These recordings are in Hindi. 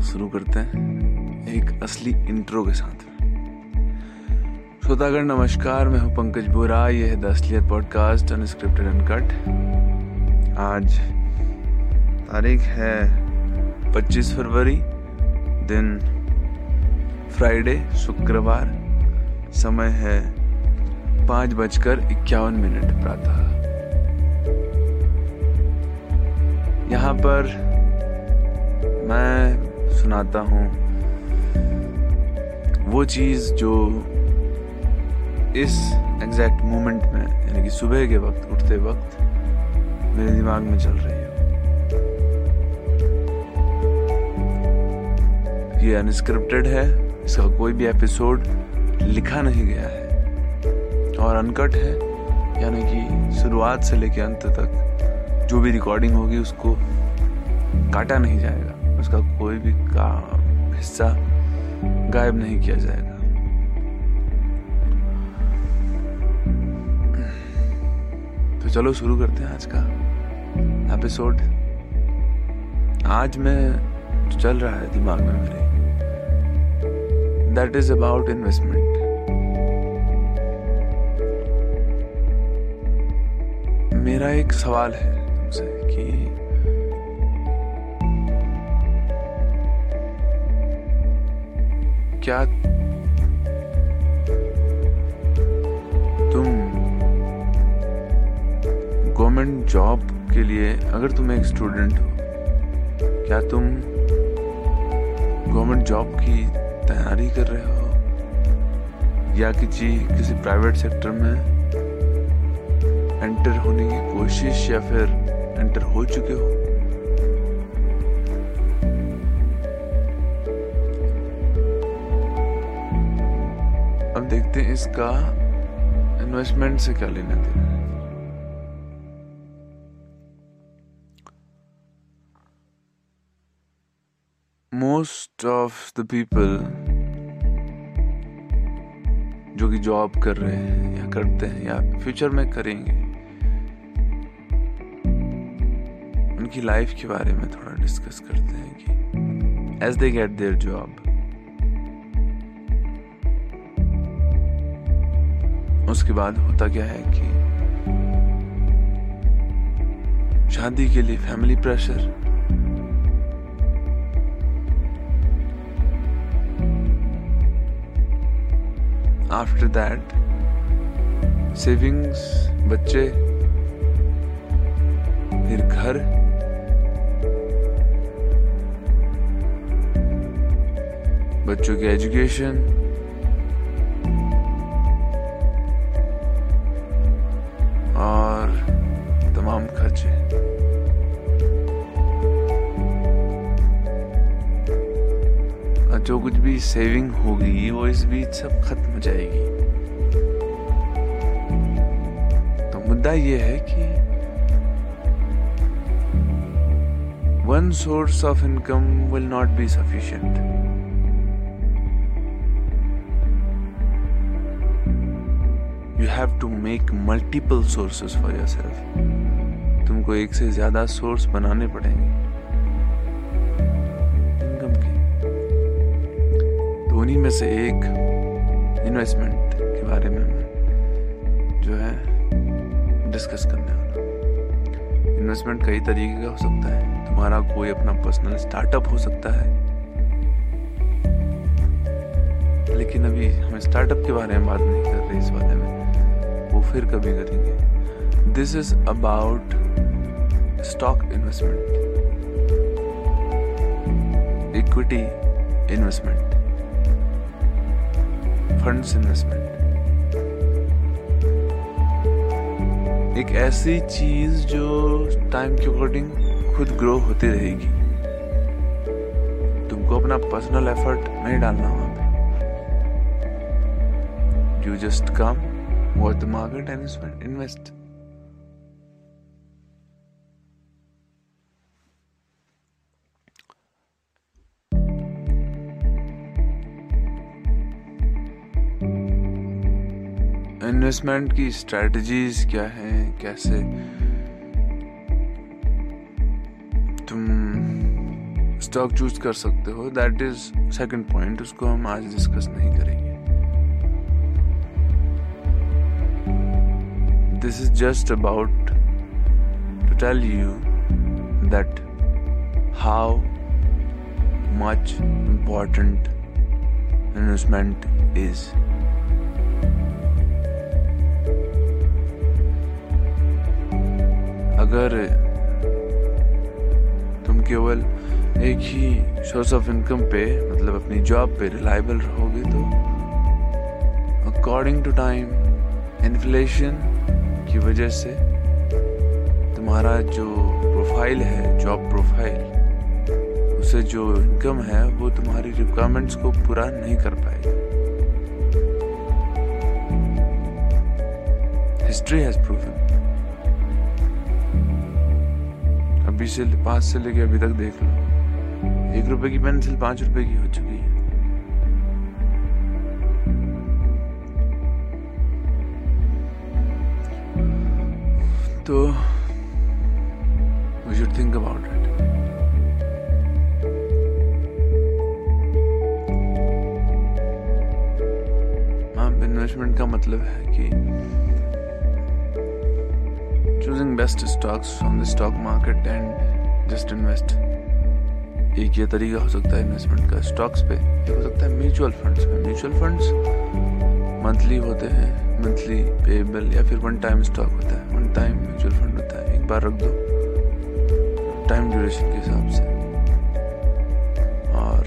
शुरू करते हैं एक असली इंट्रो के साथ। श्रोतागण, नमस्कार, मैं हूँ पंकज बोरा ये है द असलियत पॉडकास्ट अनस्क्रिप्टेड अनकट आज तारीख है 25 फरवरी, दिन फ्राइडे, शुक्रवार। समय है पाँच बजकर इक्यावन मिनट प्रातः। यहाँ पर मैं सुनाता हूँ। वो चीज़ जो इस एग्जैक्ट मोमेंट में, यानी कि सुबह के वक्त, उठते वक्त, मेरे दिमाग में चल रही हो। ये अनस्क्रिप्टेड है, इसका कोई भी एपिसोड लिखा नहीं गया है। और अनकट है, यानी कि शुरुआत से लेकर अंत तक, जो भी रिकॉर्डिंग होगी, उसको काटा नहीं जाएगा। उसका कोई भी का हिस्सा गायब नहीं किया जाएगा तो चलो शुरू करते हैं आज का एपिसोड आज में चल रहा है दिमाग में मेरे, that is about investment. मेरा एक सवाल है तुमसे कि क्या तुम गवर्नमेंट जॉब के लिए अगर तुम एक स्टूडेंट हो, क्या तुम गवर्नमेंट जॉब की तैयारी कर रहे हो? या किसी किसी प्राइवेट सेक्टर में एंटर होने की कोशिश या फिर एंटर हो चुके हो? इसका इन्वेस्टमेंट से क्या लेना देना मोस्ट ऑफ़ द पीपल जो कि जॉब कर रहे हैं या करते हैं या फ्यूचर में करेंगे, उनकी लाइफ के बारे में थोड़ा डिस्कस करते हैं कि as they get their job उसके बाद होता क्या है कि शादी के लिए family pressure after that savings बच्चे, फिर घर। बच्चों की एजुकेशन भी सेविंग होगी, वो इस बीच सब खत्म हो जाएगी। तो मुद्दा ये है कि one source of income will not be sufficient you have to make multiple sources for yourself तुमको एक से ज़्यादा सोर्स बनाने पड़ेंगे। उन्हीं में से एक इन्वेस्टमेंट के बारे में मैं जो है डिस्कस करने वाला इन्वेस्टमेंट कई तरीके का हो सकता है। तुम्हारा कोई अपना पर्सनल स्टार्टअप हो सकता है। लेकिन अभी हम स्टार्टअप के बारे में बात नहीं कर रहे इस बारे में। वो फिर कभी करेंगे। This is about stock investment equity investment funds investment. एक ऐसी चीज़ जो टाइम के अकॉर्डिंग खुद ग्रो होती रहेगी। तुमको अपना पर्सनल एफर्ट नहीं डालना वहाँ पे। You just come what the market and invest investment की स्ट्रेटजीज क्या हैं? कैसे? तुम स्टॉक चूज़ कर सकते हो। दैट इज़ सेकंड पॉइंट उसको हम आज डिस्कस नहीं करेंगे। This is just about to tell you that how much important investment is अगर तुम केवल एक ही सोर्स ऑफ़ इनकम पे मतलब अपनी जॉब पे रिलायबल रहोगे तो अकॉर्डिंग टू टाइम इन्फ्लेशन की वजह से तुम्हारा जो प्रोफ़ाइल है जॉब प्रोफ़ाइल उसे जो इनकम है, वो तुम्हारी रिक्वायरमेंट्स को पूरा नहीं कर पाएगी। हिस्ट्री हैज़ प्रूवन अभी से पाँच से लेके अभी तक देख लो। एक रुपए की पेंसिल पाँच रुपए की हो चुकी है। तो we should think about it investment का मतलब है कि best stocks on the stock market and just invest एक ये तरीका हो सकता है इन्वेस्टमेंट का स्टॉक्स पे। एक हो सकता है म्यूचुअल फंड्स पे। म्यूचुअल फंड्स मंथली होते हैं मंथली पेबल या फिर वन टाइम स्टॉक होता है। वन टाइम म्यूचुअल फंड होता है। एक बार रख दो। टाइम ड्यूरेशन के हिसाब से। और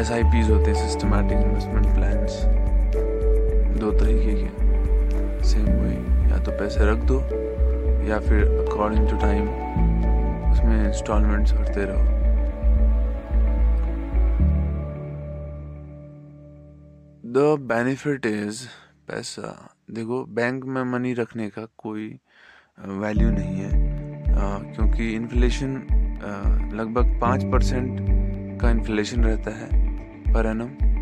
एस आई पीज होते हैं सिस्टमैटिक इन्वेस्टमेंट प्लान्स दो तरीके के सेम वही या तो पैसे रख दो या फिर अकॉर्डिंग टू टाइम उसमें इंस्टॉलमेंट्स भरते रहो। द बेनिफिट इज़ पैसा। देखो बैंक में मनी रखने का कोई वैल्यू नहीं है। आ, क्योंकि इन्फ्लेशन लगभग पाँच परसेंट का इन्फ्लेशन रहता है पर एनम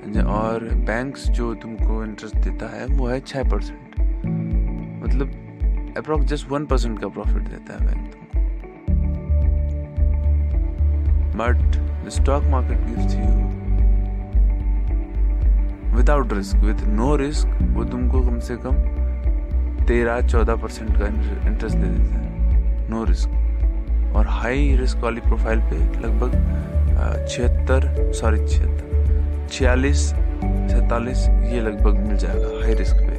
और बैंक्स जो तुमको इंटरेस्ट देता है, वो है छः परसेंट मतलब अप्रोक्स जस्ट वन परसेंट का प्रॉफिट देता है बैंक तुमको। But the stock market gives you without risk with no risk वो तुमको कम से कम तेरह चौदह परसेंट का इंटरेस्ट दे देता है। नो रिस्क और हाई रिस्क वाली प्रोफ़ाइल पे लगभग छिहत्तर सॉरी छिहत्तर। छियालीस, सैतालीस, ये लगभग मिल जाएगा हाई रिस्क पे।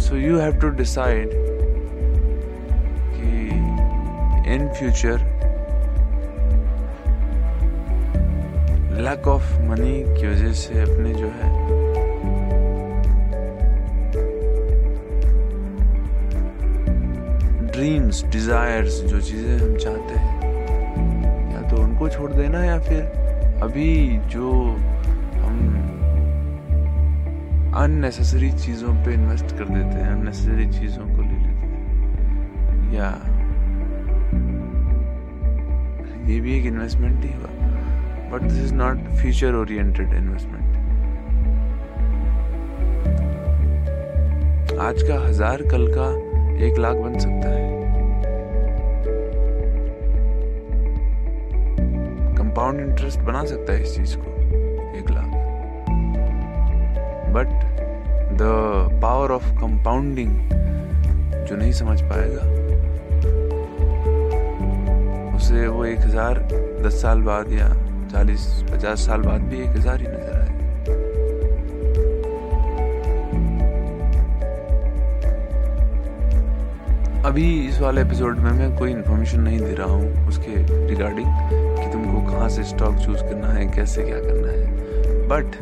So you have to decide कि in future lack of money की वजह से अपने जो है ड्रीम्स डिजायर्स जो चीज़ें हम चाहते हैं, या तो उनको छोड़ देना या फिर अभी जो हम अननेसेसरी चीज़ों पे इन्वेस्ट कर देते हैं अननेसेसरी चीज़ों को ले लेते हैं। या ये भी एक इन्वेस्टमेंट ही हुआ। But this is not future oriented investment आज का हज़ार कल का एक लाख बन सकता है। कंपाउंड इंटरेस्ट बना सकता है इस चीज़ को, एक lakh. But the power of compounding जो नहीं समझ पाएगा, उसे वो एक हज़ार दस साल बाद या चालीस, पचास साल बाद भी एक हज़ार ही नज़र अभी इस वाले एपिसोड में मैं कोई इन्फॉर्मेशन नहीं दे रहा हूँ उसके रिगार्डिंग कि तुमको कहाँ से स्टॉक चूज़ करना है, कैसे क्या करना है। But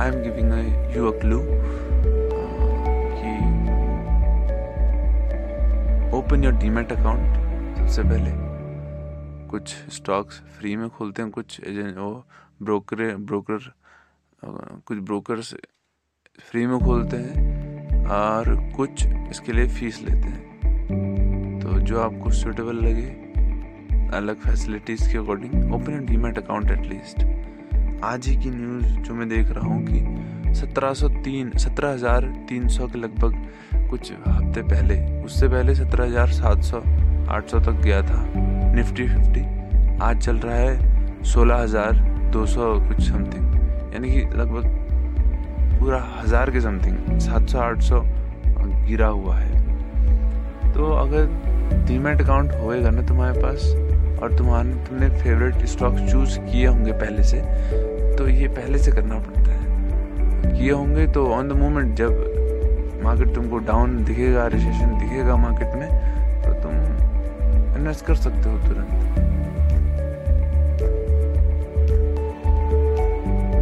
I am giving you a clue कि ओपन योर डीमेट अकाउंट सबसे पहले। कुछ स्टॉक्स फ्री में खोलते हैं, कुछ एजेंट वो ब्रोकर ब्रोकर कुछ ब्रोकर्स फ्री में खोलते हैं। और कुछ इसके लिए फ़ीस लेते हैं। तो जो आपको सुटेबल लगे, अलग फैसिलिटीज़ के according open and demat account at least आज ही की न्यूज़ जो मैं देख रहा हूँ कि सत्रह सौ तीन, सत्रह हज़ार तीन सौ के लगभग कुछ हफ़्ते पहले, उससे पहले सत्रह हज़ार सात सौ, आठ सौ तक गया था। निफ्टी फिफ्टी आज चल रहा है सोलह हज़ार दो सौ कुछ समथिंग यानी कि लगभग पूरा हज़ार के समथिंग सात सौ, आठ सौ गिरा हुआ है। तो अगर डीमेट अकाउंट होएगा ना तुम्हारे पास, और तुम्हारे, तुमने फेवरेट स्टॉक चूज़ किए होंगे पहले से तो ये पहले से करना पड़ता है। किए होंगे तो ऑन द मोमेंट जब मार्केट तुमको डाउन दिखेगा रिसेशन दिखेगा मार्केट में तो तुम इन्वेस्ट कर सकते हो तुरंत।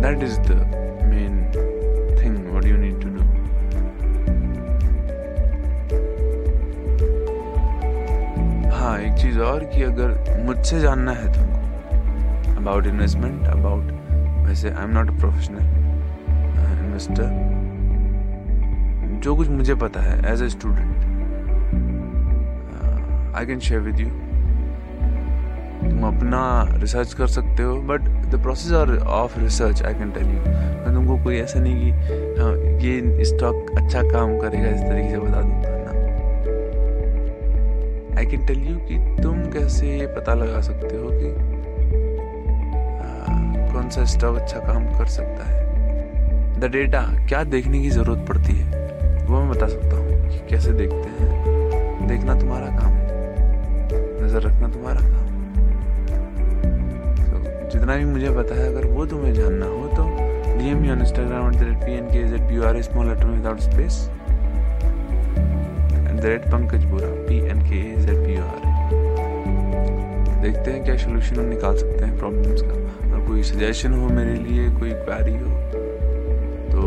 दैट इज़ द चीज़ और कि अगर मुझसे जानना है तुमको अबाउट इन्वेस्टमेंट अबाउट वैसे I am not a professional investor जो कुछ मुझे पता है as a student I can share with you तुम अपना रिसर्च कर सकते हो but the process are of research I can tell you मैं तुमको कोई ऐसा नहीं कि हाँ ये स्टॉक अच्छा काम करेगा, इस तरीके से बता दूँगा आई कैन टेल यू कि कैसे ये पता लगा सकते हो कि कौन सा स्टॉक अच्छा काम कर सकता है। द डेटा क्या देखने की ज़रूरत पड़ती है? वो मैं बता सकता हूँ कि कैसे देखते हैं। देखना तुम्हारा काम है। नज़र रखना तुम्हारा काम तो जितना भी मुझे पता है, अगर वो तुम्हें जानना हो तो D M on at the rate P N K Z P R small letter without space at देखते हैं क्या सोल्यूशन हम निकाल सकते हैं प्रॉब्लम्स का। और कोई सजेशन हो मेरे लिए, कोई क्वारी हो तो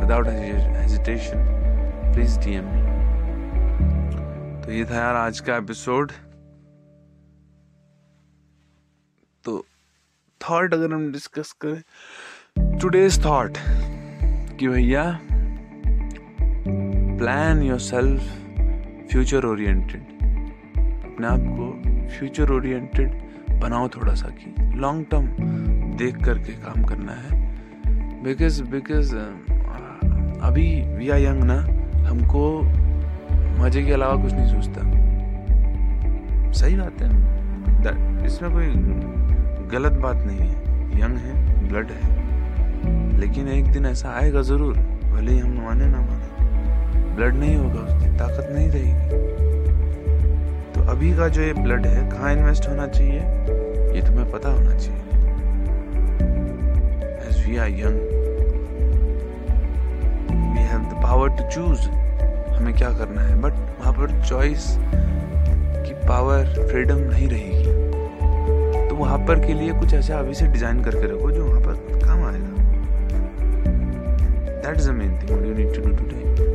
without hesitation please DM me तो ये था यार आज का एपिसोड तो थॉट अगर हम डिस्कस करें टुडेज थॉट कि भैया plan your self future oriented अपने आप को फ्यूचर ओरिएंटेड बनाओ थोड़ा सा कि लॉन्ग टर्म देख करके काम करना है। बिकॉज़ बिकॉज़ अभी वी आर यंग ना, हमको मज़े के अलावा कुछ नहीं सोचता। सही बात है। इसमें कोई गलत बात नहीं है। यंग है ब्लड है। लेकिन एक दिन ऐसा आएगा ज़रूर, भले ही हम माने ना माने। ब्लड नहीं होगा, उसकी ताकत नहीं रहेगी। अभी का जो ये ब्लड है, कहाँ इन्वेस्ट होना चाहिए, ये तुम्हें पता होना चाहिए। As we are young we have the power to choose हमें क्या करना है। बट वहाँ पर चॉइस की पावर फ्रीडम नहीं रहेगी। तो वहाँ पर के लिए कुछ ऐसा अभी से डिज़ाइन करके रखो जो वहाँ पर काम आएगा। That is the main thing you need to do today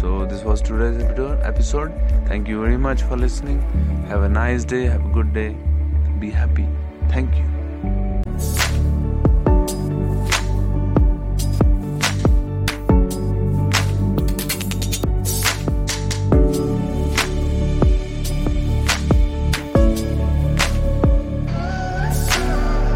So, this was today's episode. Thank you very much for listening. Have a nice day. Have a good day. Be happy. Thank you.